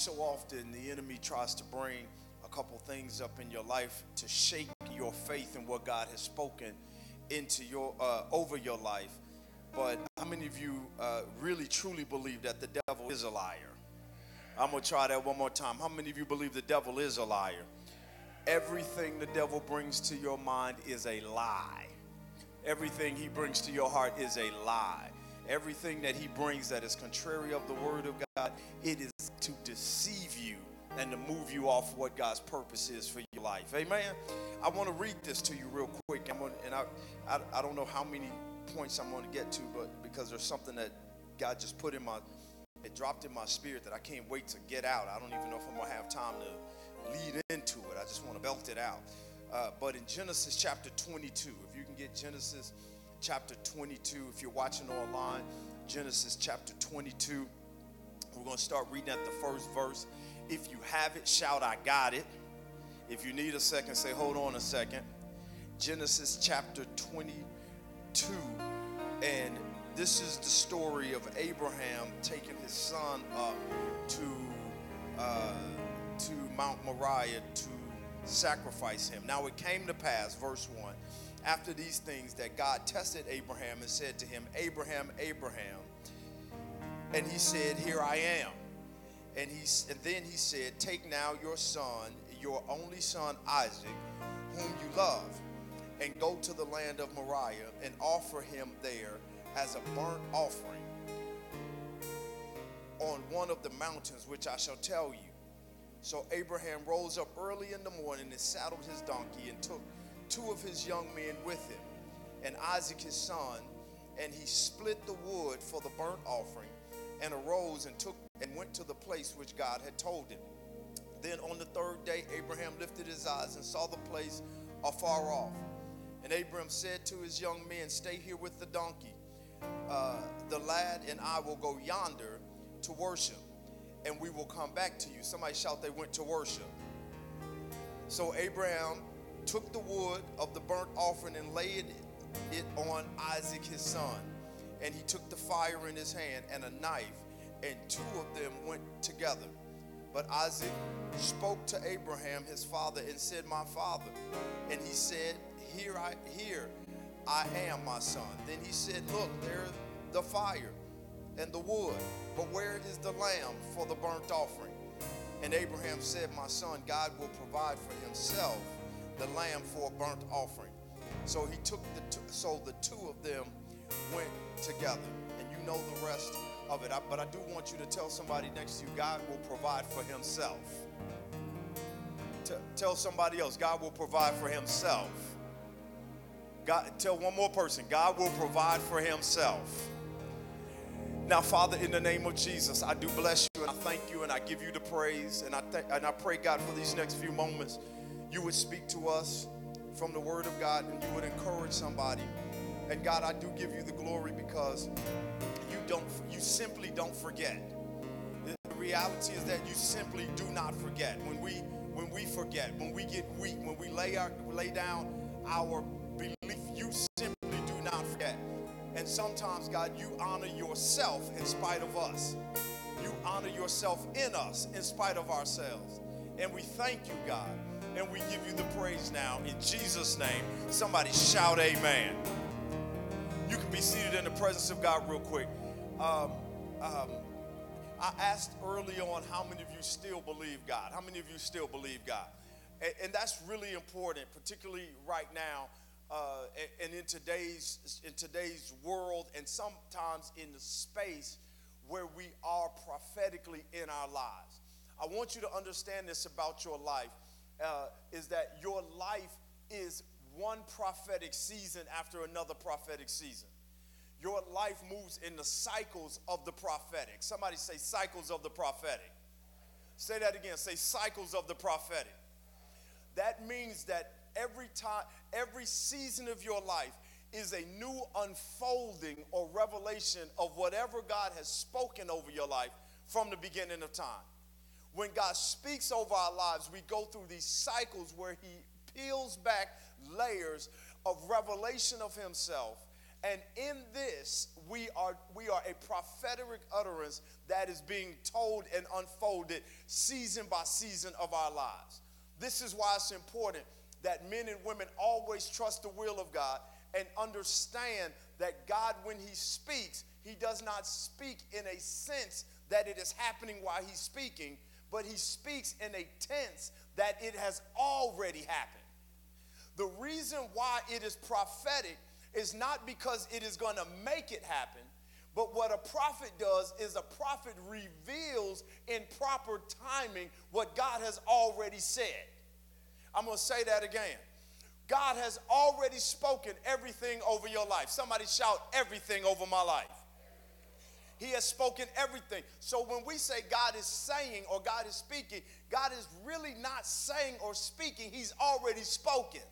so often the enemy tries to bring a couple things up in your life to shake your faith in what God has spoken into your uh, over your life. But how many of you uh, really truly believe that the devil is a liar? I'm gonna try that one more time. How many of you believe the devil is a liar? Everything the devil brings to your mind is a lie. Everything he brings to your heart is a lie. Everything that he brings that is contrary of the word of God, it is to deceive you and to move you off what God's purpose is for your life. Amen. I want to read this to you real quick. I'm gonna, and I, I, I don't know how many points I'm going to get to, but because there's something that God just put in my, it dropped in my spirit that I can't wait to get out. I don't even know if I'm going to have time to lead into it. I just want to belt it out. Uh, but in Genesis chapter 22, if you can get Genesis chapter 22, if you're watching online, Genesis chapter 22, we're going to start reading at the first verse. If you have it, shout, I got it. If you need a second, say, hold on a second. Genesis chapter 22. And this is the story of Abraham taking his son up to, uh, to Mount Moriah to sacrifice him. Now it came to pass, verse 1, after these things that God tested Abraham and said to him, Abraham, Abraham. And he said, Here I am. And, he, and then he said, Take now your son, your only son Isaac, whom you love, and go to the land of Moriah and offer him there as a burnt offering on one of the mountains which I shall tell you. So Abraham rose up early in the morning and saddled his donkey and took two of his young men with him, and Isaac his son, and he split the wood for the burnt offering, and arose and took and went to the place which God had told him. Then on the third day, Abraham lifted his eyes and saw the place afar off. And Abraham said to his young men, Stay here with the donkey. Uh, the lad and I will go yonder to worship, and we will come back to you. Somebody shout, They went to worship. So Abraham took the wood of the burnt offering and laid it on Isaac his son. And he took the fire in his hand and a knife, and two of them went together. But Isaac spoke to Abraham his father and said, My father. And he said, Here I here I am, my son. Then he said, Look, there's the fire and the wood, but where is the lamb for the burnt offering? And Abraham said, My son, God will provide for himself the lamb for a burnt offering. So he took the so the two of them went together, and you know the rest of it. I, but I do want you to tell somebody next to you, God will provide for himself. T- tell somebody else, God will provide for himself. God, tell one more person, God will provide for himself. Now, Father, in the name of Jesus, I do bless you and I thank you and I give you the praise and I th- and I pray, God, for these next few moments, you would speak to us from the Word of God and you would encourage somebody. And God, I do give you the glory because you don't, you simply don't forget. The reality is that you simply do not forget. When we, when we forget, when we get weak, when we lay our, lay down our belief, you simply do not forget. And sometimes, God, you honor yourself in spite of us. You honor yourself in us in spite of ourselves. And we thank you, God. And we give you the praise now in Jesus' name. Somebody shout, Amen. You can be seated in the presence of God real quick. Um, um, I asked early on how many of you still believe God? How many of you still believe God? And, and that's really important, particularly right now uh, and, in today's in today's world, and sometimes in the space where we are prophetically in our lives. I want you to understand this about your life: uh, is that your life is one prophetic season after another prophetic season. Your life moves in the cycles of the prophetic. Somebody say cycles of the prophetic. Say that again. Say cycles of the prophetic. That means that every time, every season of your life is a new unfolding or revelation of whatever God has spoken over your life from the beginning of time. When God speaks over our lives, we go through these cycles where He peels back layers of revelation of Himself And in this, we are, we are a prophetic utterance that is being told and unfolded season by season of our lives. This is why it's important that men and women always trust the will of God and understand that God, when He speaks, He does not speak in a sense that it is happening while He's speaking, but He speaks in a tense that it has already happened. The reason why it is prophetic is not because it is going to make it happen, but what a prophet does is a prophet reveals in proper timing what God has already said. I'm going to say that again. God has already spoken everything over your life. Somebody shout everything over my life. He has spoken everything. So when we say God is saying or God is speaking, God is really not saying or speaking, He's already spoken.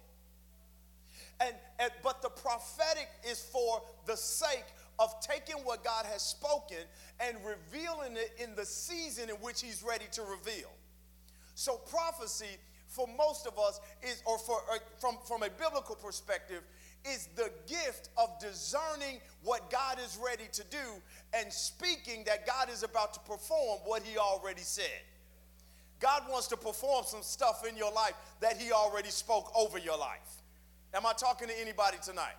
And, and, but the prophetic is for the sake of taking what God has spoken and revealing it in the season in which He's ready to reveal. So prophecy for most of us is, or for or from, from a biblical perspective, is the gift of discerning what God is ready to do and speaking that God is about to perform what He already said. God wants to perform some stuff in your life that He already spoke over your life. Am I talking to anybody tonight?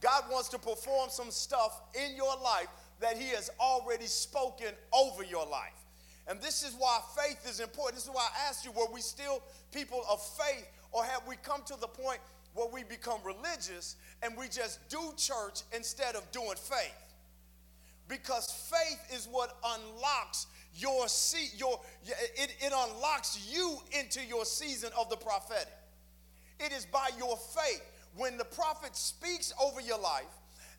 God wants to perform some stuff in your life that He has already spoken over your life. And this is why faith is important. This is why I asked you were we still people of faith, or have we come to the point where we become religious and we just do church instead of doing faith? Because faith is what unlocks your seat, your it, it unlocks you into your season of the prophetic. It is by your faith. When the prophet speaks over your life,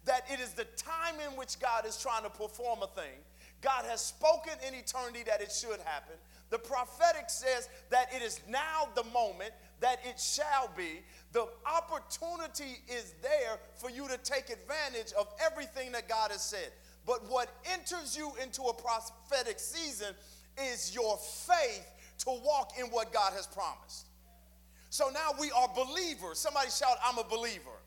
that it is the time in which God is trying to perform a thing. God has spoken in eternity that it should happen. The prophetic says that it is now the moment that it shall be. The opportunity is there for you to take advantage of everything that God has said. But what enters you into a prophetic season is your faith to walk in what God has promised. So now we are believers. Somebody shout, I'm a believer.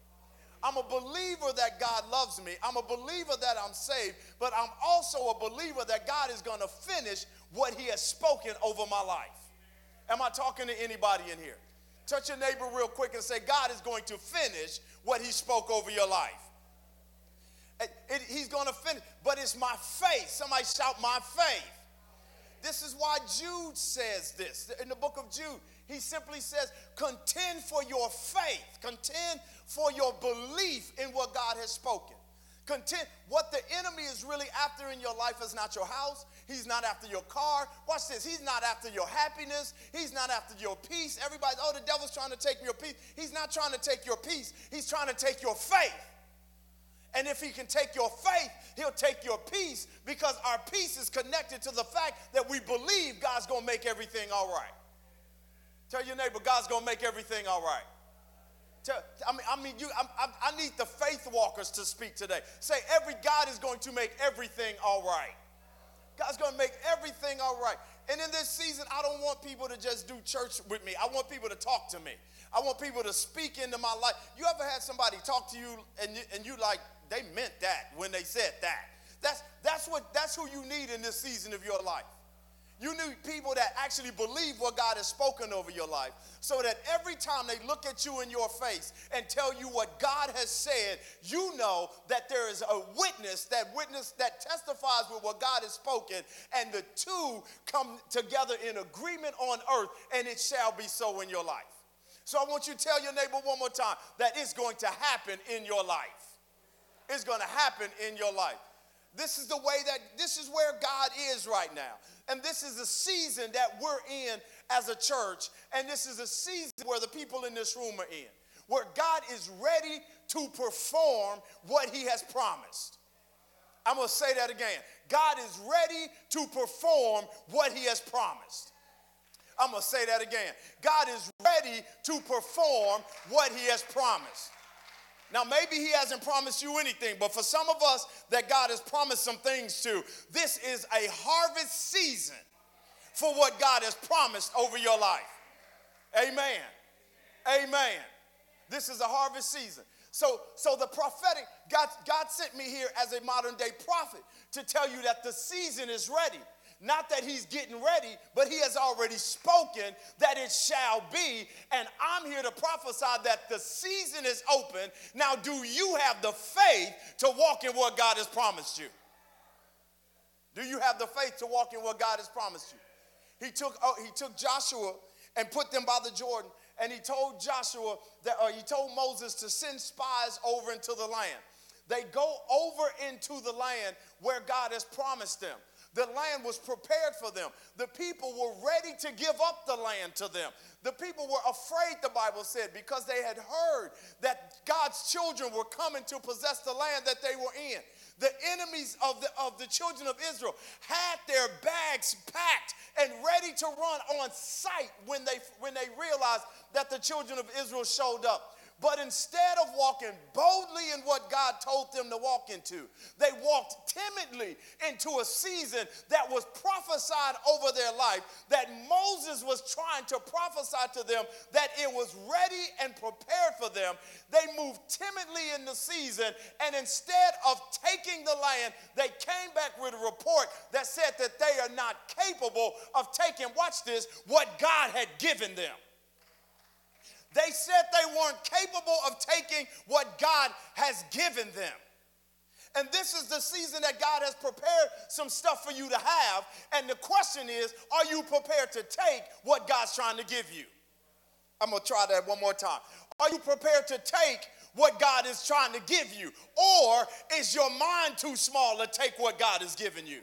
I'm a believer that God loves me. I'm a believer that I'm saved, but I'm also a believer that God is going to finish what He has spoken over my life. Am I talking to anybody in here? Touch your neighbor real quick and say, God is going to finish what He spoke over your life. It, it, he's going to finish, but it's my faith. Somebody shout, My faith. This is why Jude says this in the book of Jude. He simply says, contend for your faith, contend for your belief in what God has spoken. Contend, what the enemy is really after in your life is not your house. He's not after your car. Watch this. He's not after your happiness. He's not after your peace. Everybody, oh, the devil's trying to take your peace. He's not trying to take your peace. He's trying to take your faith. And if he can take your faith, he'll take your peace because our peace is connected to the fact that we believe God's going to make everything all right. Tell your neighbor, God's going to make everything all right. Tell, I mean, I mean, you. I, I, need the faith walkers to speak today. Say, every God is going to make everything all right. God's going to make everything all right. And in this season, I don't want people to just do church with me. I want people to talk to me. I want people to speak into my life. You ever had somebody talk to you and you, and you like, they meant that when they said that? That's, that's, what, that's who you need in this season of your life. You need people that actually believe what God has spoken over your life so that every time they look at you in your face and tell you what God has said, you know that there is a witness, that witness that testifies with what God has spoken, and the two come together in agreement on earth, and it shall be so in your life. So I want you to tell your neighbor one more time that it's going to happen in your life. It's going to happen in your life. This is the way that, this is where God is right now. And this is the season that we're in as a church. And this is a season where the people in this room are in, where God is ready to perform what he has promised. I'm going to say that again. God is ready to perform what he has promised. I'm going to say that again. God is ready to perform what he has promised. Now, maybe he hasn't promised you anything, but for some of us that God has promised some things to, this is a harvest season for what God has promised over your life. Amen. Amen. This is a harvest season. So, so the prophetic, God, God sent me here as a modern day prophet to tell you that the season is ready. Not that he's getting ready, but he has already spoken that it shall be. And I'm here to prophesy that the season is open. Now, do you have the faith to walk in what God has promised you? Do you have the faith to walk in what God has promised you? He took, oh, he took Joshua and put them by the Jordan, and he told Joshua that uh, he told Moses to send spies over into the land. They go over into the land where God has promised them. The land was prepared for them. The people were ready to give up the land to them. The people were afraid, the Bible said, because they had heard that God's children were coming to possess the land that they were in. The enemies of the, of the children of Israel had their bags packed and ready to run on sight when they, when they realized that the children of Israel showed up. But instead of walking boldly in what God told them to walk into, they walked timidly into a season that was prophesied over their life, that Moses was trying to prophesy to them that it was ready and prepared for them. They moved timidly in the season, and instead of taking the land, they came back with a report that said that they are not capable of taking, watch this, what God had given them. They said they weren't capable of taking what God has given them. And this is the season that God has prepared some stuff for you to have. And the question is, are you prepared to take what God's trying to give you? I'm going to try that one more time. Are you prepared to take what God is trying to give you? Or is your mind too small to take what God has given you?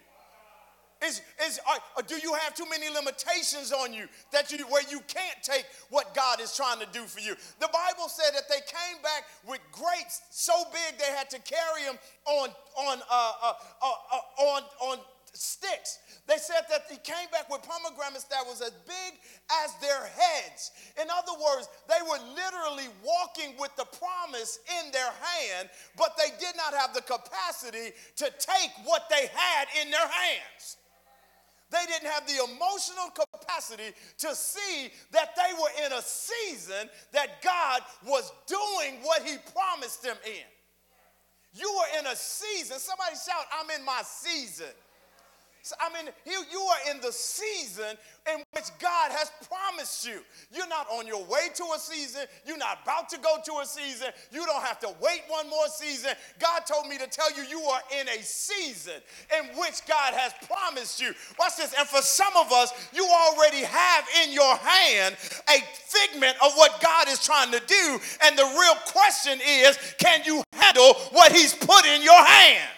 Is, is, uh, do you have too many limitations on you that you where you can't take what God is trying to do for you? The Bible said that they came back with grapes so big they had to carry them on on uh, uh, uh, uh on on sticks. They said that they came back with pomegranates that was as big as their heads. In other words, they were literally walking with the promise in their hand, but they did not have the capacity to take what they had in their hands. They didn't have the emotional capacity to see that they were in a season that God was doing what He promised them in. You were in a season. Somebody shout, I'm in my season. I mean, you, you are in the season in which God has promised you. You're not on your way to a season. You're not about to go to a season. You don't have to wait one more season. God told me to tell you you are in a season in which God has promised you. Watch this. And for some of us, you already have in your hand a figment of what God is trying to do. And the real question is can you handle what He's put in your hand?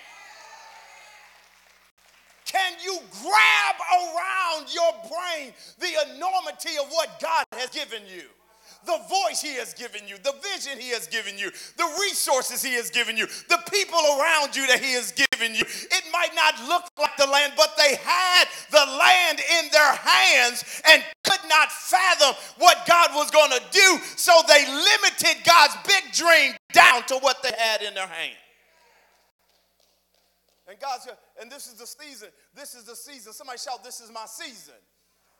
Can you grab around your brain the enormity of what God has given you? the voice he has given you, the vision he has given you, the resources he has given you, the people around you that he has given you. It might not look like the land, but they had the land in their hands and could not fathom what God was going to do, so they limited God's big dream down to what they had in their hand. And God's and this is the season. This is the season. Somebody shout, This is my season.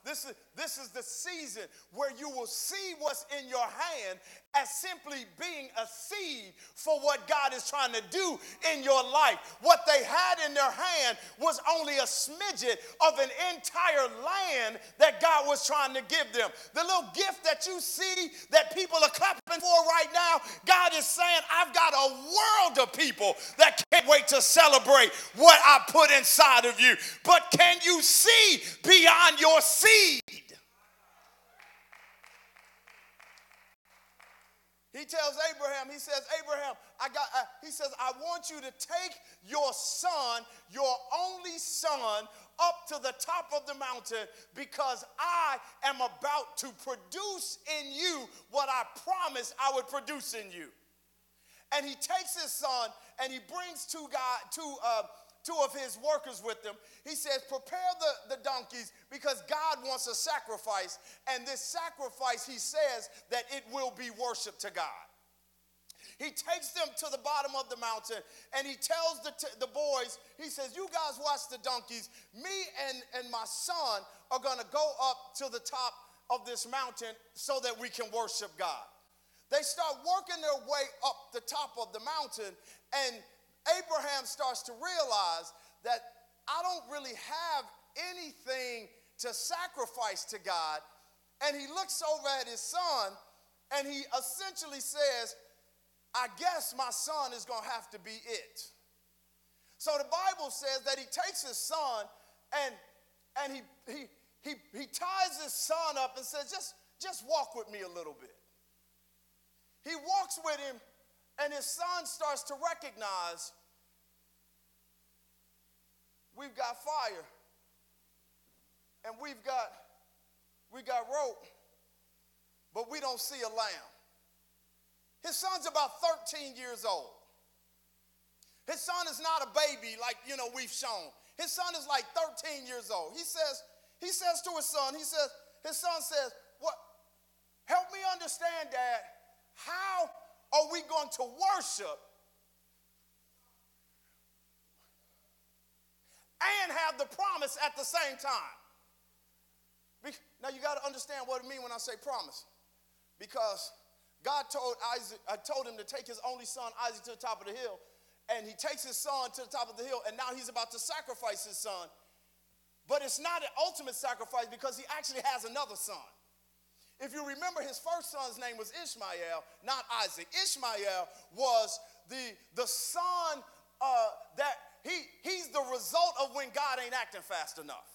This is, this is the season where you will see what's in your hand as simply being a seed for what God is trying to do in your life. What they had in their hand was only a smidget of an entire land that God was trying to give them. The little gift that you see that people are clapping for right now, God is saying, I've got a world of people that can't wait to celebrate what I put inside of you. But can you see beyond your seed? He tells Abraham, he says, Abraham, I got, uh, he says, I want you to take your son, your only son, up to the top of the mountain because I am about to produce in you what I promised I would produce in you. And he takes his son and he brings two, God, two, uh, two of his workers with him. He says, Prepare the, the donkeys because God wants a sacrifice. And this sacrifice, he says, that it will be worship to God. He takes them to the bottom of the mountain and he tells the, t- the boys, he says, You guys watch the donkeys. Me and, and my son are going to go up to the top of this mountain so that we can worship God. They start working their way up the top of the mountain, and Abraham starts to realize that I don't really have anything to sacrifice to God. And he looks over at his son and he essentially says, I guess my son is going to have to be it. So the Bible says that he takes his son and, and he, he, he, he ties his son up and says, just, just walk with me a little bit. He walks with him, and his son starts to recognize we've got fire and we've got we got rope, but we don't see a lamb. His son's about 13 years old. His son is not a baby like you know we've shown. His son is like 13 years old. He says, he says to his son, he says, his son says, What help me understand, Dad, how are we going to worship and have the promise at the same time? Now you got to understand what I mean when I say promise. Because God told Isaac, I told him to take his only son Isaac to the top of the hill, and he takes his son to the top of the hill, and now he's about to sacrifice his son. But it's not an ultimate sacrifice because he actually has another son. If you remember, his first son's name was Ishmael, not Isaac. Ishmael was the, the son uh, that he, he's the result of when God ain't acting fast enough.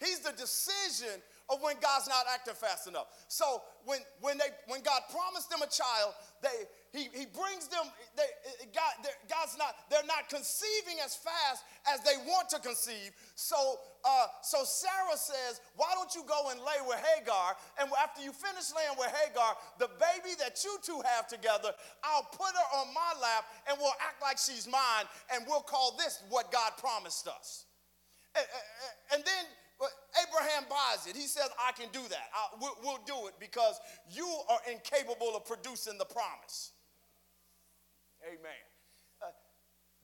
He's the decision of when God's not acting fast enough. So when, when, they, when God promised them a child, they, he, he brings them, they, God, God's not, they're not conceiving as fast as they want to conceive. So, uh, so Sarah says, why don't you go and lay with Hagar? And after you finish laying with Hagar, the baby that you two have together, I'll put her on my lap and we'll act like she's mine and we'll call this what God promised us. And, and then but Abraham buys it. He says, I can do that. We'll, we'll do it because you are incapable of producing the promise. Amen. Uh,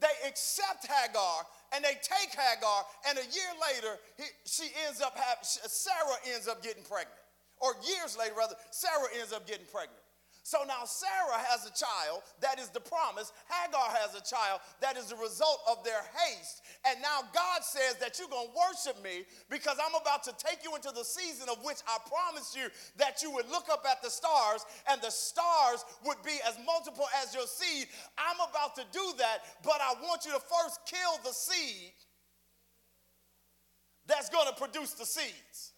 they accept Hagar and they take Hagar, and a year later, he, she ends up having, Sarah ends up getting pregnant. Or years later, rather, Sarah ends up getting pregnant. So now Sarah has a child that is the promise. Hagar has a child that is the result of their haste. And now God says that you're going to worship me because I'm about to take you into the season of which I promised you that you would look up at the stars and the stars would be as multiple as your seed. I'm about to do that, but I want you to first kill the seed that's going to produce the seeds.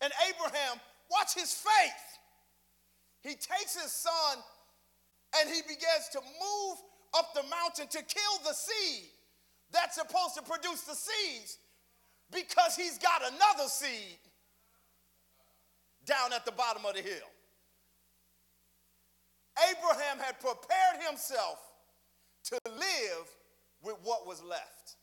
And Abraham, watch his faith. He takes his son and he begins to move up the mountain to kill the seed that's supposed to produce the seeds because he's got another seed down at the bottom of the hill. Abraham had prepared himself to live with what was left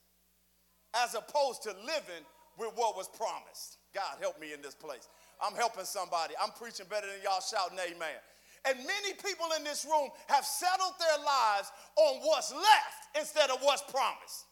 as opposed to living with what was promised. God help me in this place. I'm helping somebody. I'm preaching better than y'all shouting amen. And many people in this room have settled their lives on what's left instead of what's promised.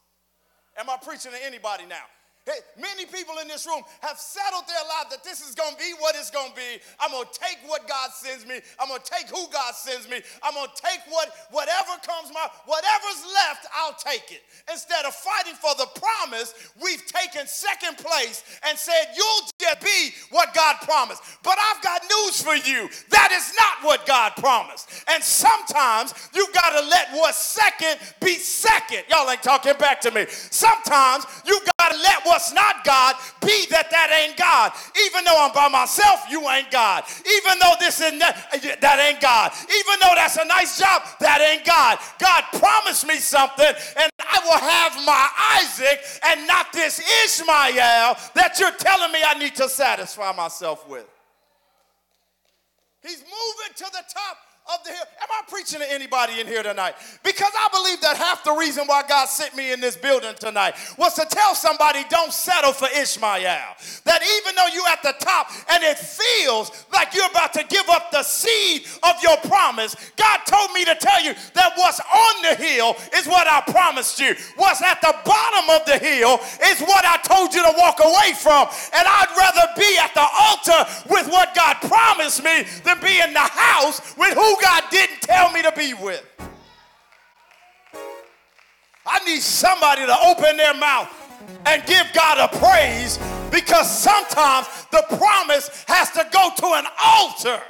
Am I preaching to anybody now? Hey, many people in this room have settled their life that this is going to be what it's going to be. I'm going to take what God sends me. I'm going to take who God sends me. I'm going to take what whatever comes my whatever's left, I'll take it. Instead of fighting for the promise, we've taken second place and said you'll just be what God promised. But I've got news for you. That is not what God promised. And sometimes you've got to let what's second be second. Y'all ain't talking back to me. Sometimes you've got to let what what's not God be that that ain't God. Even though I'm by myself, you ain't God. Even though this is not, that ain't God. Even though that's a nice job, that ain't God. God promised me something, and I will have my Isaac and not this Ishmael that you're telling me I need to satisfy myself with. He's moving to the top of the hill. Am I preaching to anybody in here tonight? Because I believe that half the reason why God sent me in this building tonight was to tell somebody don't settle for Ishmael. That even though you're at the top and it feels like you're about to give up the seed of your promise. God told me to tell you that what's on the hill is what I promised you. What's at the bottom of the hill is what I told you to walk away from. And I'd rather be at the altar with what God promised me than be in the house with who God didn't tell me to be with. I need somebody to open their mouth and give God a praise because sometimes the promise has to go to an altar.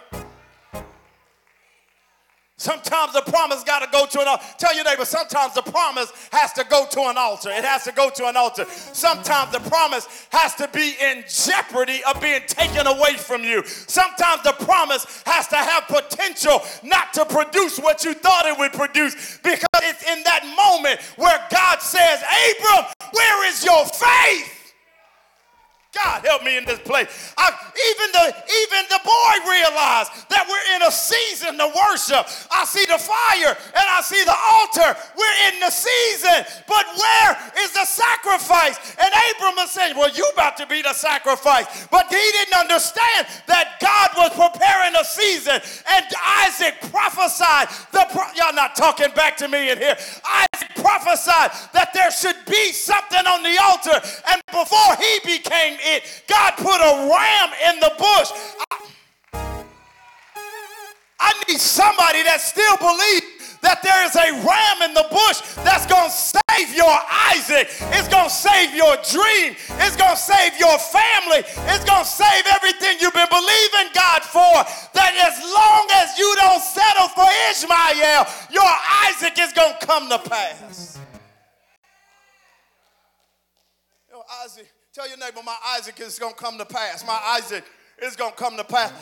Sometimes the promise got to go to an altar. Tell your neighbor, sometimes the promise has to go to an altar. It has to go to an altar. Sometimes the promise has to be in jeopardy of being taken away from you. Sometimes the promise has to have potential not to produce what you thought it would produce because it's in that moment where God says, Abram, where is your faith? God help me in this place. I, even the even the boy realized that we're in a season to worship. I see the fire and I see the altar. We're in the season, but where is the sacrifice? And Abram is saying, "Well, you about to be the sacrifice," but he didn't understand that God was preparing a season. And Isaac prophesied. The pro- y'all not talking back to me in here. Isaac prophesied that there should be something on the altar, and before he became it. God put a ram in the bush. I, I need somebody that still believes that there is a ram in the bush that's going to save your Isaac. It's going to save your dream. It's going to save your family. It's going to save everything you've been believing God for. That as long as you don't settle for Ishmael, your Isaac is going to come to pass. Your Isaac Tell your neighbor, my Isaac is going to come to pass. My Isaac going to come to pass.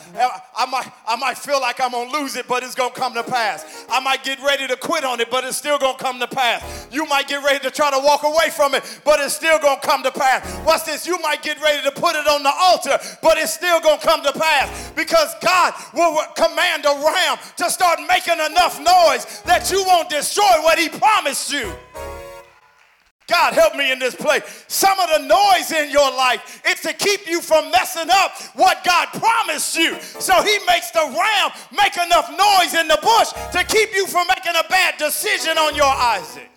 I might, I might feel like I'm to lose it, but it's to come to pass. I might get ready to quit on it, but it's still to come to pass. You might get ready to try to walk away from it, but it's still to come to pass. What's this? You might get ready to put it on the altar, but it's still to come to pass because God will command a ram to start making enough noise that you won't destroy what He promised you. God help me in this place. Some of the noise in your life, it's to keep you from messing up what God promised you. So he makes the ram make enough noise in the bush to keep you from making a bad decision on your Isaac.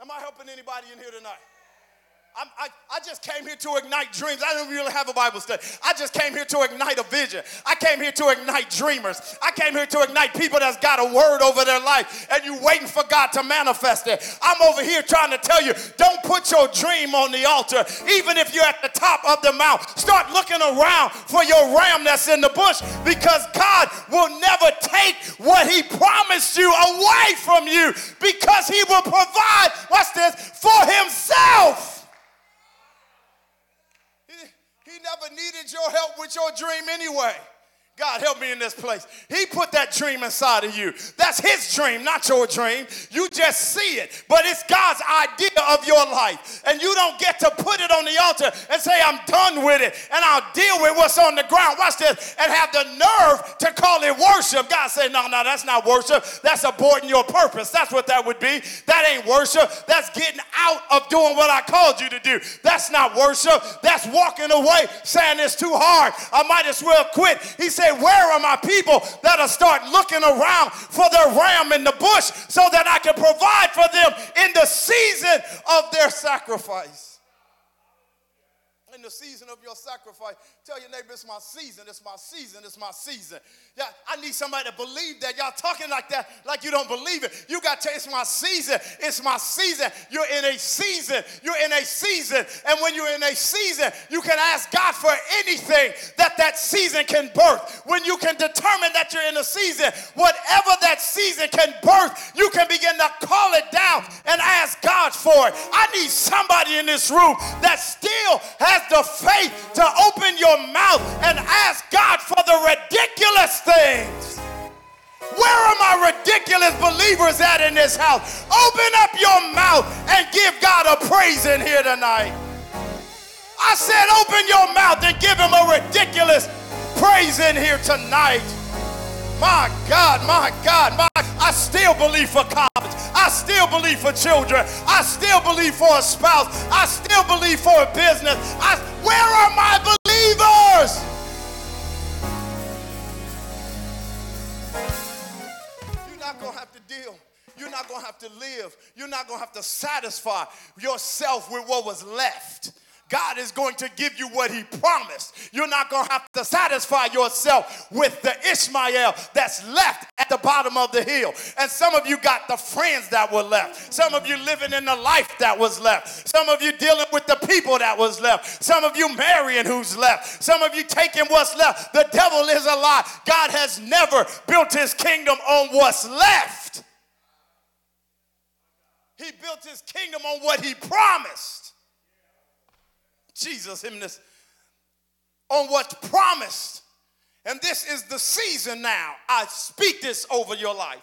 Am I helping anybody in here tonight? I, I just came here to ignite dreams. I don't really have a Bible study. I just came here to ignite a vision. I came here to ignite dreamers. I came here to ignite people that's got a word over their life and you waiting for God to manifest it. I'm over here trying to tell you don't put your dream on the altar. Even if you're at the top of the mount, start looking around for your ram that's in the bush because God will never take what He promised you away from you because He will provide, what's this, for Himself. Never needed your help with your dream anyway. God help me in this place. He put that dream inside of you. That's his dream, not your dream. You just see it, but it's God's idea of your life. And you don't get to put it on the altar and say, I'm done with it and I'll deal with what's on the ground. Watch this. And have the nerve to call it worship. God said, No, no, that's not worship. That's aborting your purpose. That's what that would be. That ain't worship. That's getting out of doing what I called you to do. That's not worship. That's walking away saying it's too hard. I might as well quit. He said, Where are my people that'll start looking around for their ram in the bush so that I can provide for them in the season of their sacrifice? in the season of your sacrifice. Tell your neighbor, it's my season, it's my season, it's my season. Yeah, I need somebody to believe that. Y'all talking like that, like you don't believe it. You got to, it's my season, it's my season. You're in a season, you're in a season. And when you're in a season, you can ask God for anything that that season can birth. When you can determine that you're in a season, whatever that season can birth, you can begin to call it down and ask God for it. I need somebody in this room that still has the faith to open your mouth and ask God for the ridiculous things. Where are my ridiculous believers at in this house? Open up your mouth and give God a praise in here tonight. I said, open your mouth and give him a ridiculous praise in here tonight. My God, my God, my I still believe for college. I still believe for children. I still believe for a spouse. I still believe for a business. I, where are my believers? You're not going to have to deal. You're not going to have to live. You're not going to have to satisfy yourself with what was left. God is going to give you what He promised. You're not going to have to satisfy yourself with the Ishmael that's left at the bottom of the hill. And some of you got the friends that were left. Some of you living in the life that was left. Some of you dealing with the people that was left. Some of you marrying who's left. Some of you taking what's left. The devil is a lie. God has never built His kingdom on what's left. He built His kingdom on what He promised. Jesus, him this on what's promised. And this is the season now. I speak this over your life.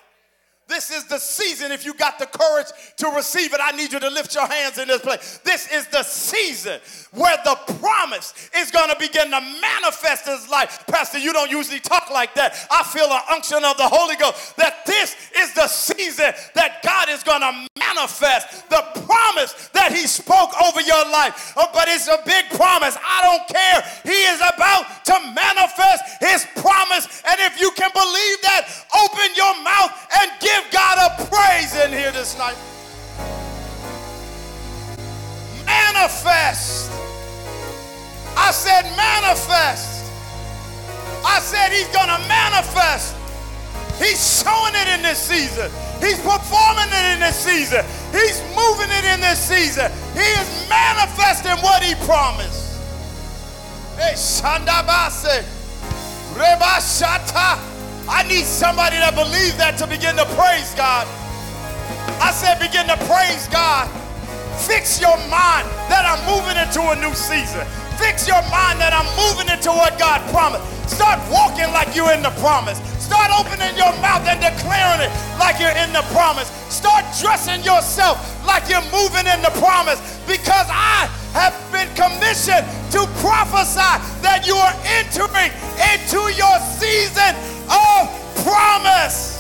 This is the season. If you got the courage to receive it, I need you to lift your hands in this place. This is the season where the promise is going to begin to manifest in his life. Pastor, you don't usually talk like that. I feel an unction of the Holy Ghost that this is the season that God is going to manifest the promise that he spoke over your life. Oh, but it's a big promise. I don't care. He is about to manifest his promise. And if you can believe that, open your mouth and give give God a praise in here this night. Manifest. I said manifest. I said he's going to manifest. He's showing it in this season. He's performing it in this season. He's moving it in this season. He is manifesting what he promised. Hey, Shandabase. Reba Shata. I need somebody that believes that to begin to praise God. I said, begin to praise God. Fix your mind that I'm moving into a new season. Fix your mind that I'm moving into what God promised. Start walking like you're in the promise. Start opening your mouth and declaring it like you're in the promise. Start dressing yourself like you're moving in the promise because I have been commissioned to prophesy that you are entering into your season of promise.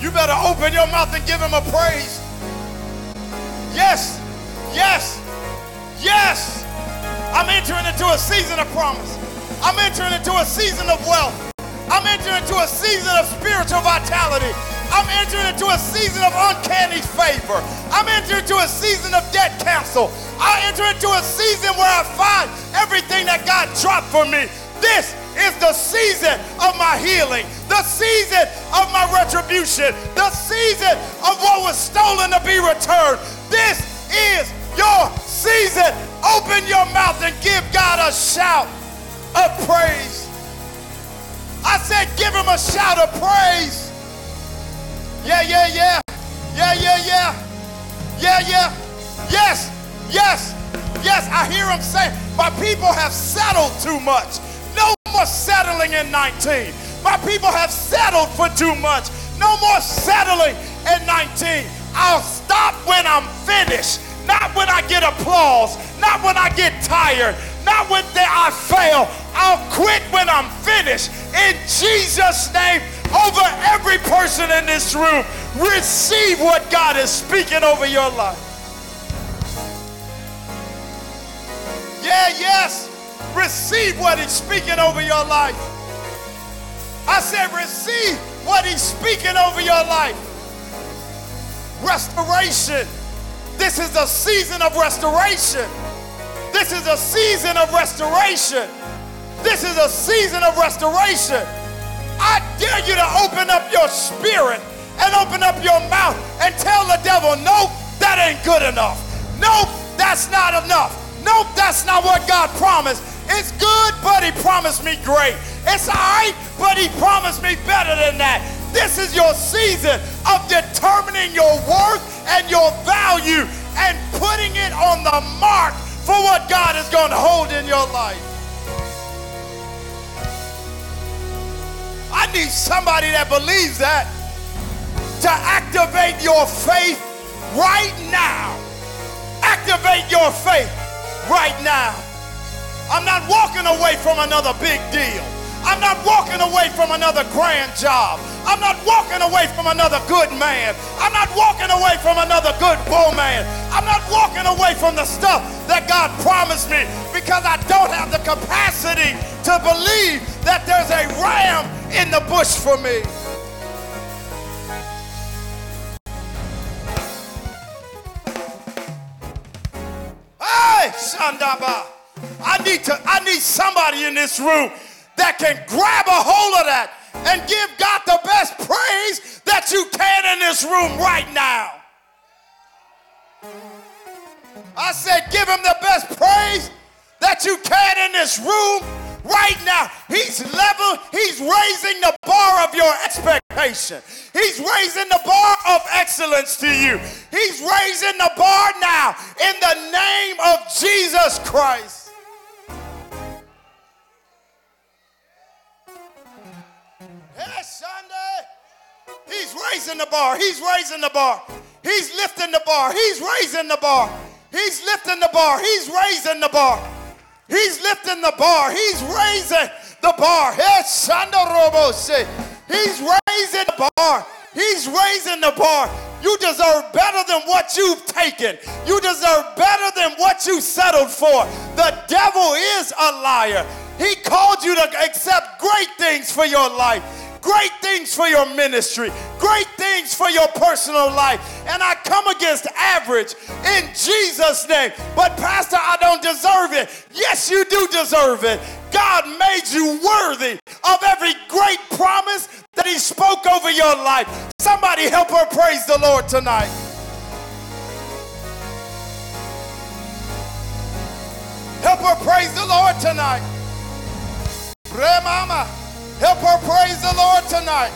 You better open your mouth and give him a praise. Yes, yes, yes. I'm entering into a season of promise. I'm entering into a season of wealth. I'm entering into a season of spiritual vitality. I'm entering into a season of uncanny favor. I'm entering into a season of debt cancel. I enter into a season where I find everything that God dropped for me. This is the season of my healing, the season of my retribution, the season of what was stolen to be returned. This is your season. Open your mouth and give God a shout of praise. I said, give him a shout of praise. Yeah, yeah, yeah. Yeah, yeah, yeah. Yeah, yeah. Yes, yes, yes. I hear him say, my people have settled too much No more settling in 19. My people have settled for too much. No more settling in 19. I'll stop when I'm finished, not when I get applause, not when I get tired, not when I fail. I'll quit when I'm finished. In Jesus' name, over every person in this room, receive what God is speaking over your life. Yeah, yes. Receive what he's speaking over your life. I said, receive what he's speaking over your life. Restoration. This is a season of restoration. This is a season of restoration. This is a season of restoration. I dare you to open up your spirit and open up your mouth and tell the devil, nope, that ain't good enough. Nope, that's not enough. Nope, that's not what God promised. It's good, but he promised me great. It's all right, but he promised me better than that. This is your season of determining your worth and your value and putting it on the mark for what God is going to hold in your life. I need somebody that believes that to activate your faith right now. Activate your faith right now. I'm not walking away from another big deal. I'm not walking away from another grand job. I'm not walking away from another good man. I'm not walking away from another good woman. I'm not walking away from the stuff that God promised me because I don't have the capacity to believe that there's a ram in the bush for me. Hey, Shandaba. I need to I need somebody in this room that can grab a hold of that and give God the best praise that you can in this room right now. I said, give him the best praise that you can in this room right now. He's level, he's raising the bar of your expectation. He's raising the bar of excellence to you. He's raising the bar now in the name of Jesus Christ. He's raising the bar. He's raising the bar. He's lifting the bar. He's raising the bar. He's lifting the bar. He's raising the bar. He's lifting the bar. He's raising the bar. He's raising the bar. He's raising the bar. You deserve better than what you've taken. You deserve better than what you settled for. The devil is a liar. He called you to accept great things for your life great things for your ministry, great things for your personal life. And I come against average in Jesus' name. But, Pastor, I don't deserve it. Yes, you do deserve it. God made you worthy of every great promise that He spoke over your life. Somebody help her praise the Lord tonight. Help her praise the Lord tonight. Remama. Help her praise the Lord tonight.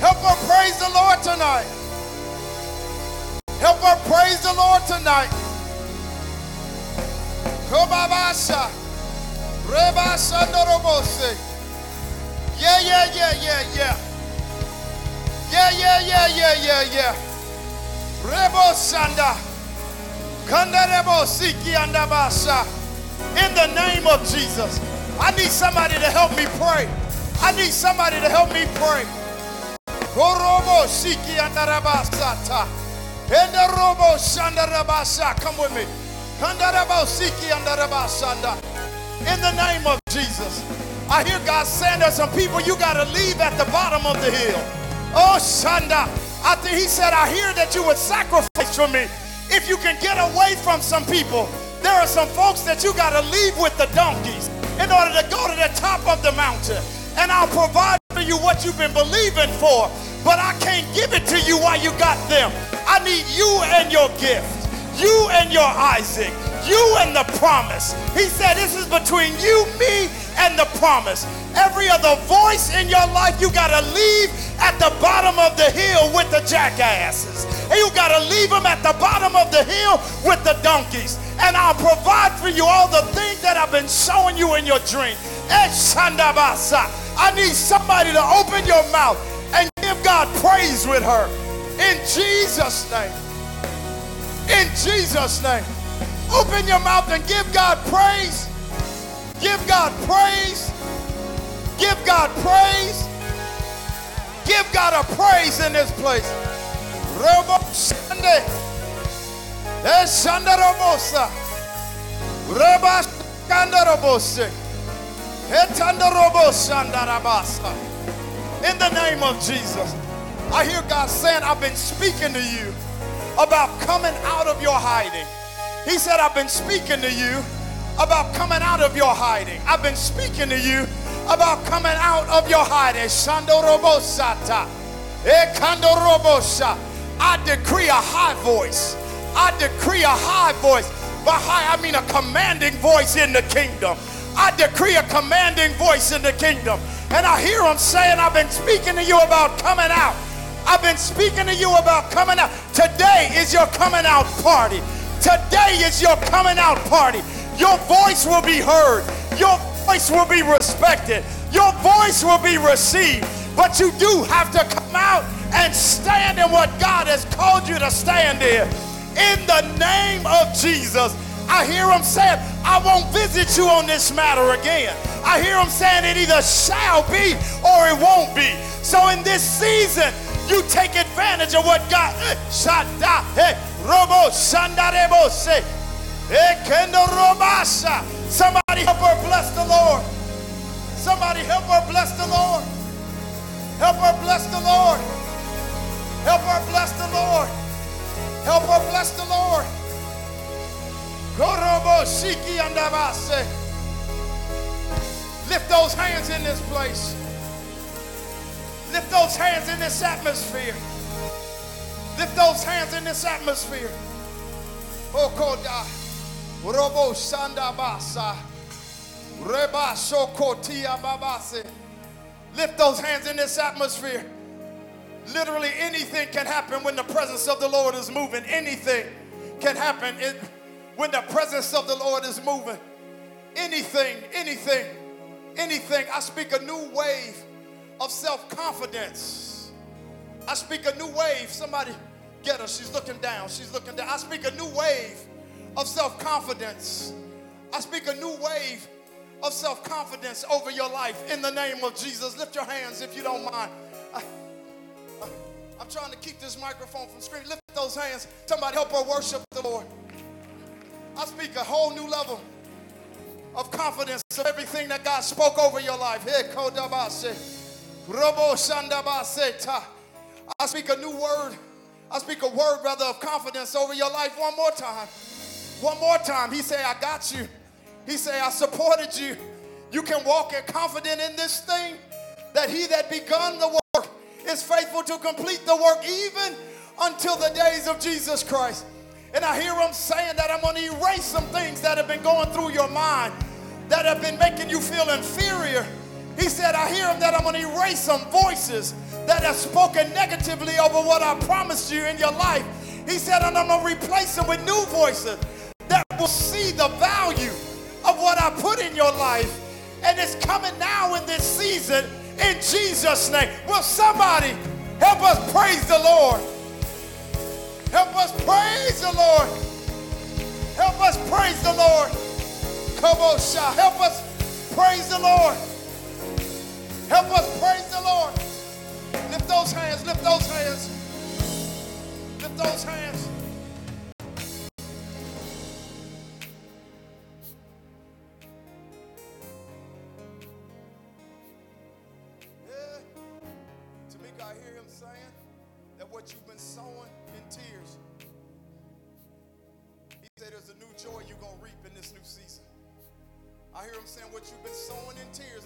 Help her praise the Lord tonight. Help her praise the Lord tonight. Kobabasha. Rebasha Norobose. Yeah, yeah, yeah, yeah, yeah. Yeah, yeah, yeah, yeah, yeah, yeah. Rebo Sanda. Kandarebo Siki Andabasha. In the name of Jesus. I need somebody to help me pray. I need somebody to help me pray. Shandarabasa. Come with me. Siki. In the name of Jesus. I hear God saying there's some people you got to leave at the bottom of the hill. Oh, Shanda. I think he said, I hear that you would sacrifice for me. If you can get away from some people, there are some folks that you got to leave with the donkeys in order to go to the top of the mountain. And I'll provide for you what you've been believing for. But I can't give it to you while you got them. I need you and your gift, you and your Isaac, you and the promise. He said, This is between you, me, and the promise. Every other voice in your life, you got to leave at the bottom of the hill with the jackasses. And you got to leave them at the bottom of the hill with the donkeys and I'll provide for you all the things that I've been showing you in your dream. Eh, I need somebody to open your mouth and give God praise with her. In Jesus' name. In Jesus' name. Open your mouth and give God praise. Give God praise. Give God praise. Give God a praise in this place. Robo Sunday. Eh, Eshandarobosa. Reba Skandarobose. Etandaroboshandarabasa. Eh, in the name of Jesus. I hear God saying, I've been speaking to you about coming out of your hiding. He said, I've been speaking to you about coming out of your hiding. I've been speaking to you about coming out of your hiding. Shandorobosata. Ekandorobosha. I decree a high voice I decree a high voice. By high, I mean a commanding voice in the kingdom. I decree a commanding voice in the kingdom. And I hear him saying, I've been speaking to you about coming out. I've been speaking to you about coming out. Today is your coming out party. Today is your coming out party. Your voice will be heard. Your voice will be respected. Your voice will be received. But you do have to come out and stand in what God has called you to stand in in the name of Jesus. I hear him saying, I won't visit you on this matter again. I hear him saying it either shall be or it won't be. So in this season, you take advantage of what God. Hey, robo, say. Somebody help her bless the Lord. Somebody help her bless the Lord. Help her bless the Lord. Help her bless the Lord. Help her bless the Lord. Gorobo shiki andabase. Lift those hands in this place. Lift those hands in this atmosphere. Lift those hands in this atmosphere. Oh, Koda. Robo Sandabasa. Reba Shokotia Babase. Lift those hands in this atmosphere. Literally anything can happen when the presence of the Lord is moving. Anything can happen when the presence of the Lord is moving. Anything, anything, anything. I speak a new wave of self confidence. I speak a new wave. Somebody get her. She's looking down. She's looking down. I speak a new wave of self confidence. I speak a new wave of self confidence over your life in the name of Jesus. Lift your hands if you don't mind. I, am trying to keep this microphone from screaming. Lift those hands. Somebody help her worship the Lord. I speak a whole new level of confidence of everything that God spoke over your life. I speak a new word. I speak a word, rather, of confidence over your life one more time. One more time. He said, I got you. He said, I supported you. You can walk in confident in this thing that he that begun the work is faithful to complete the work even until the days of Jesus Christ. And I hear him saying that I'm going to erase some things that have been going through your mind that have been making you feel inferior. He said, I hear him that I'm going to erase some voices that have spoken negatively over what I promised you in your life. He said, and I'm going to replace them with new voices will see the value of what I put in your life. And it's coming now in this season in Jesus' name. Will somebody help us praise the Lord? Help us praise the Lord. Help us praise the Lord. Come on, shout. Help us praise the Lord. Help us praise the Lord. Lift those hands. Lift those hands. Lift those hands.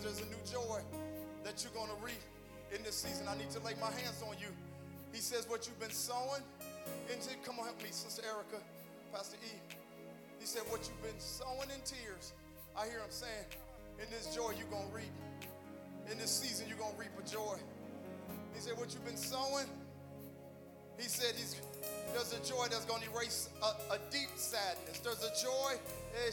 There's a new joy that you're going to reap in this season. I need to lay my hands on you. He says, What you've been sowing into, come on, help me, Sister Erica, Pastor E. He said, What you've been sowing in tears, I hear him saying, In this joy, you're going to reap. In this season, you're going to reap a joy. He said, What you've been sowing, he said, he's, There's a joy that's going to erase a deep sadness. There's a joy eh,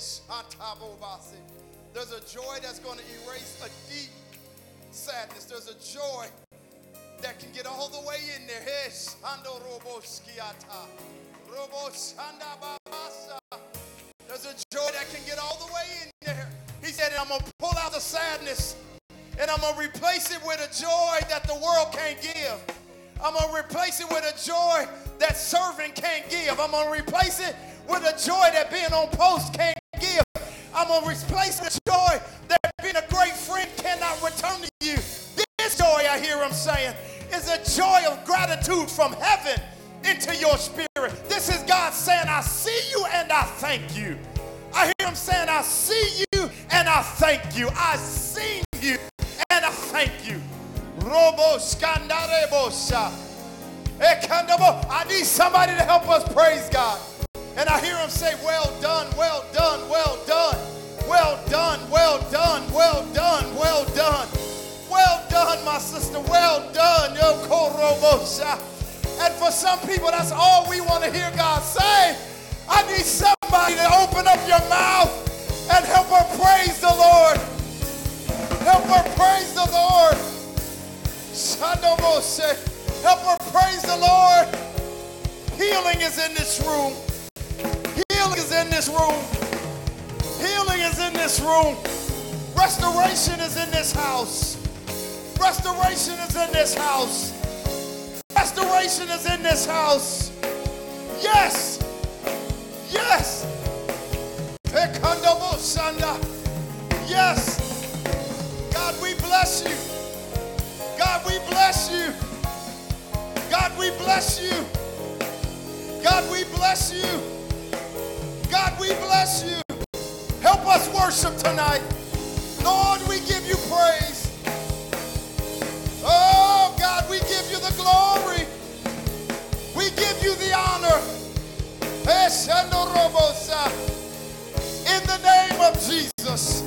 that can get all the way in there. There's a joy that can get all the way in there. He said, I'm going to pull out the sadness and I'm going to replace it with a joy that the world can't give. I'm going to replace it with a joy that serving can't give. I'm going to replace it with a joy that being on post can't. I'm going to replace joy that being a great friend cannot return to you. This joy, I hear him saying, is a joy of gratitude from heaven into your spirit. This is God saying, I see you and I thank you. I hear him saying, I see you and I thank you. I see you and I thank you. Robo eh, I need somebody to help us praise God. And I hear him say, Well done, well done, well done, my sister, well done. And for some people, that's all we want to hear God say. I need somebody to open up your mouth and help her praise the Lord. Help her praise the Lord. Help her praise the Lord. Healing is in this room. Healing is in this room. Healing is in this room. Restoration is in this house. Restoration is in this house. Restoration is in this house. Yes. Yes. Yes. God, we bless you. God, we bless you. God, we bless you. God, we bless you. God, we bless you. Help us worship tonight. Lord, we give you praise. Glory. We give you the honor. In the name of Jesus.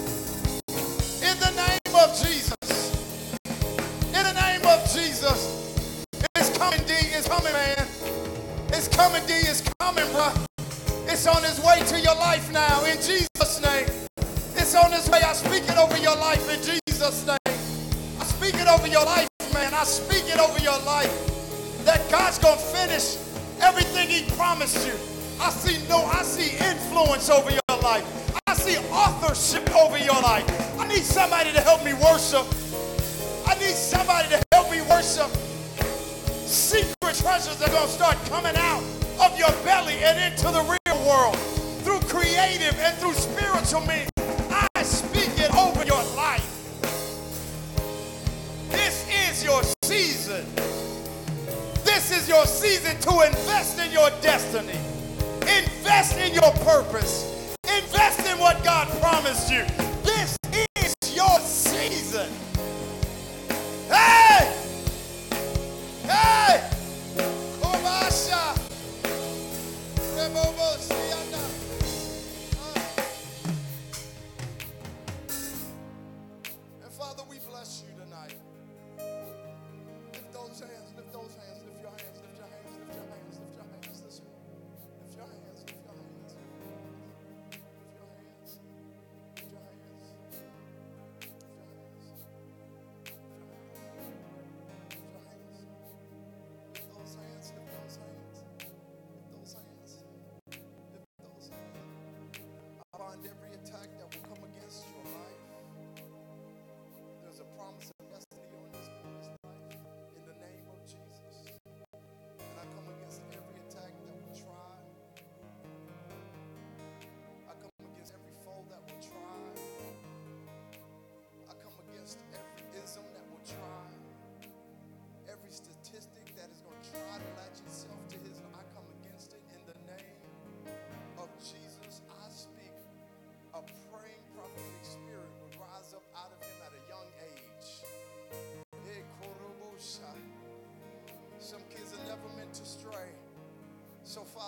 In the name of Jesus. In the name of Jesus. It's coming, D. It's coming, man. It's coming, D. It's coming, bro. It's on its way to your life now. In Jesus' name. It's on its way. I speak it over your life in Jesus' name. I speak it over your life, man. I speak it over your life. That God's gonna finish everything He promised you. I see no, I see influence over your life. I see authorship over your life. I need somebody to help me worship. I need somebody to help me worship. Secret treasures are gonna start coming out of your belly and into the real world through creative and through spiritual means. Season. This is your season to invest in your destiny. Invest in your purpose. Invest in what God promised you. This is your season.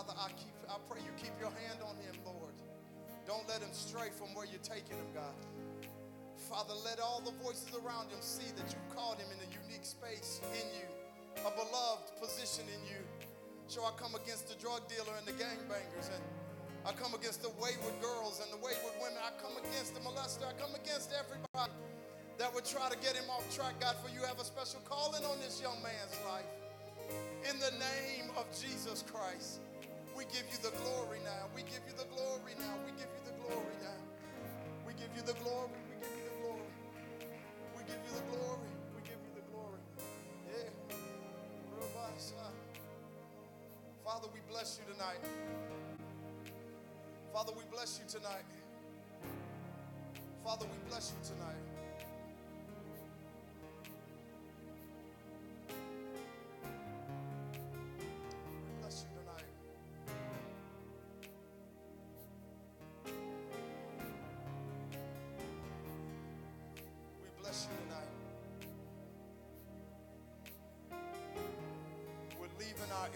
Father, I keep I pray you keep your hand on him, Lord. Don't let him stray from where you're taking him, God. Father, let all the voices around him see that you've called him in a unique space in you, a beloved position in you. So I come against the drug dealer and the gangbangers, and I come against the wayward girls and the wayward women. I come against the molester. I come against everybody that would try to get him off track. God, for you have a special calling on this young man's life. In the name of Jesus Christ, we give you the glory now. We give you the glory now. We give you the glory now. We give you the glory. We give you the glory. We give you the glory. We give you the glory. Yeah. Father, we bless you tonight. Father, we bless you tonight. Father, we bless you tonight.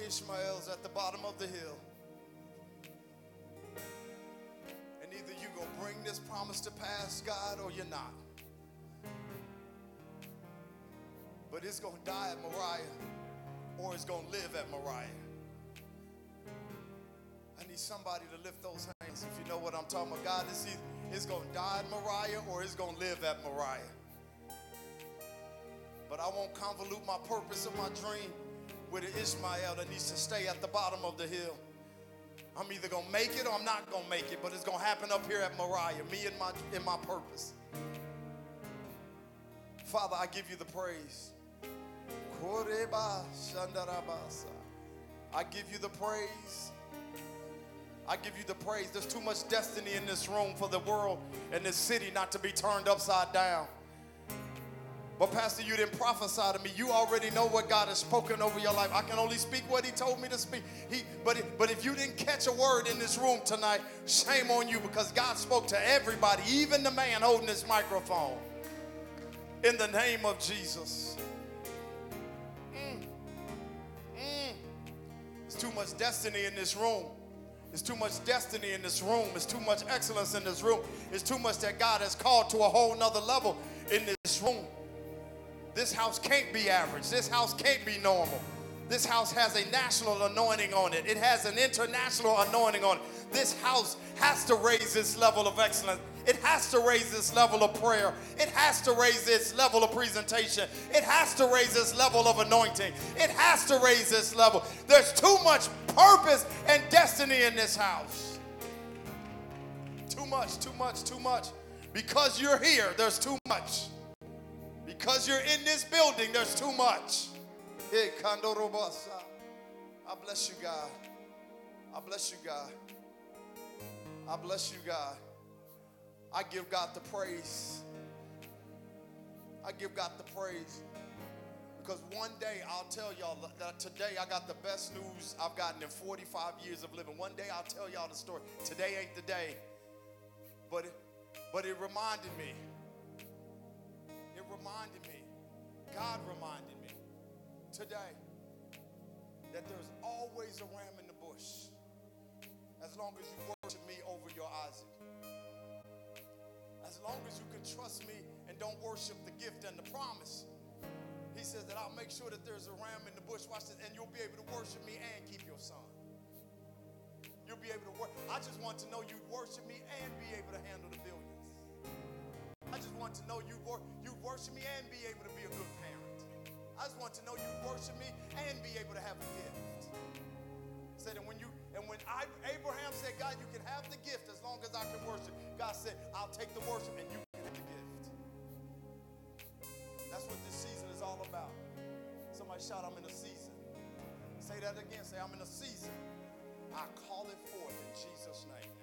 Ishmaels at the bottom of the hill. And either you're going to bring this promise to pass, God, or you're not. But it's going to die at Moriah, or it's going to live at Moriah. I need somebody to lift those hands if you know what I'm talking about. God, it's, either, it's going to die at Moriah, or it's going to live at Moriah. But I won't convolute my purpose of my dream with an Ishmael that needs to stay at the bottom of the hill. I'm either gonna make it or I'm not gonna make it, but it's gonna happen up here at Moriah, me and my in my purpose. Father, I give you the praise. I give you the praise. I give you the praise. There's too much destiny in this room for the world and this city not to be turned upside down. But Pastor, you didn't prophesy to me. You already know what God has spoken over your life. I can only speak what He told me to speak. He, but, but if you didn't catch a word in this room tonight, shame on you because God spoke to everybody, even the man holding this microphone. In the name of Jesus. Mm. Mm. There's too much destiny in this room. There's too much destiny in this room. There's too much excellence in this room. There's too much that God has called to a whole nother level in this room. This house can't be average. This house can't be normal. This house has a national anointing on it. It has an international anointing on it. This house has to raise its level of excellence. It has to raise its level of prayer. It has to raise its level of presentation. It has to raise its level of anointing. It has to raise its level. There's too much purpose and destiny in this house. Too much, too much, too much. Because you're here, there's too much. Because you're in this building, there's too much. I bless you, God. I bless you, God. I bless you, God. I give God the praise. I give God the praise. Because one day I'll tell y'all that today I got the best news I've gotten in 45 years of living. One day I'll tell y'all the story. Today ain't the day. But it, but it reminded me. Reminded me. God reminded me today that there's always a ram in the bush as long as you worship me over your Isaac. As long as you can trust me and don't worship the gift and the promise. He says that I'll make sure that there's a ram in the bush. Watch this, and you'll be able to worship me and keep your son. You'll be able to work. I just want to know you'd worship me and be able to handle the billions. I just want to know you wor- you worship me and be able to be a good parent. I just want to know you worship me and be able to have a gift. Said, and when you and when I, Abraham said, God, you can have the gift as long as I can worship. God said, I'll take the worship and you can have the gift. That's what this season is all about. Somebody shout, I'm in a season. Say that again. Say, I'm in a season. I call it forth in Jesus' name.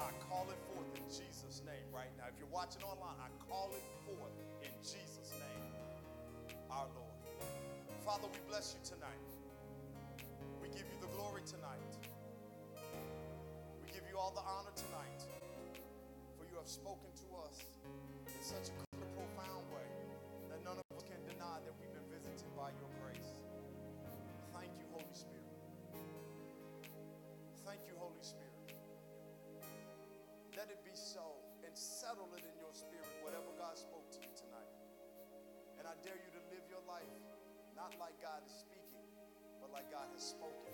I call it forth in Jesus' name right now. If you're watching online, I call it forth in Jesus' name, our Lord. Father, we bless you tonight. We give you the glory tonight. We give you all the honor tonight. For you have spoken to us in such a I dare you to live your life not like God is speaking, but like God has spoken.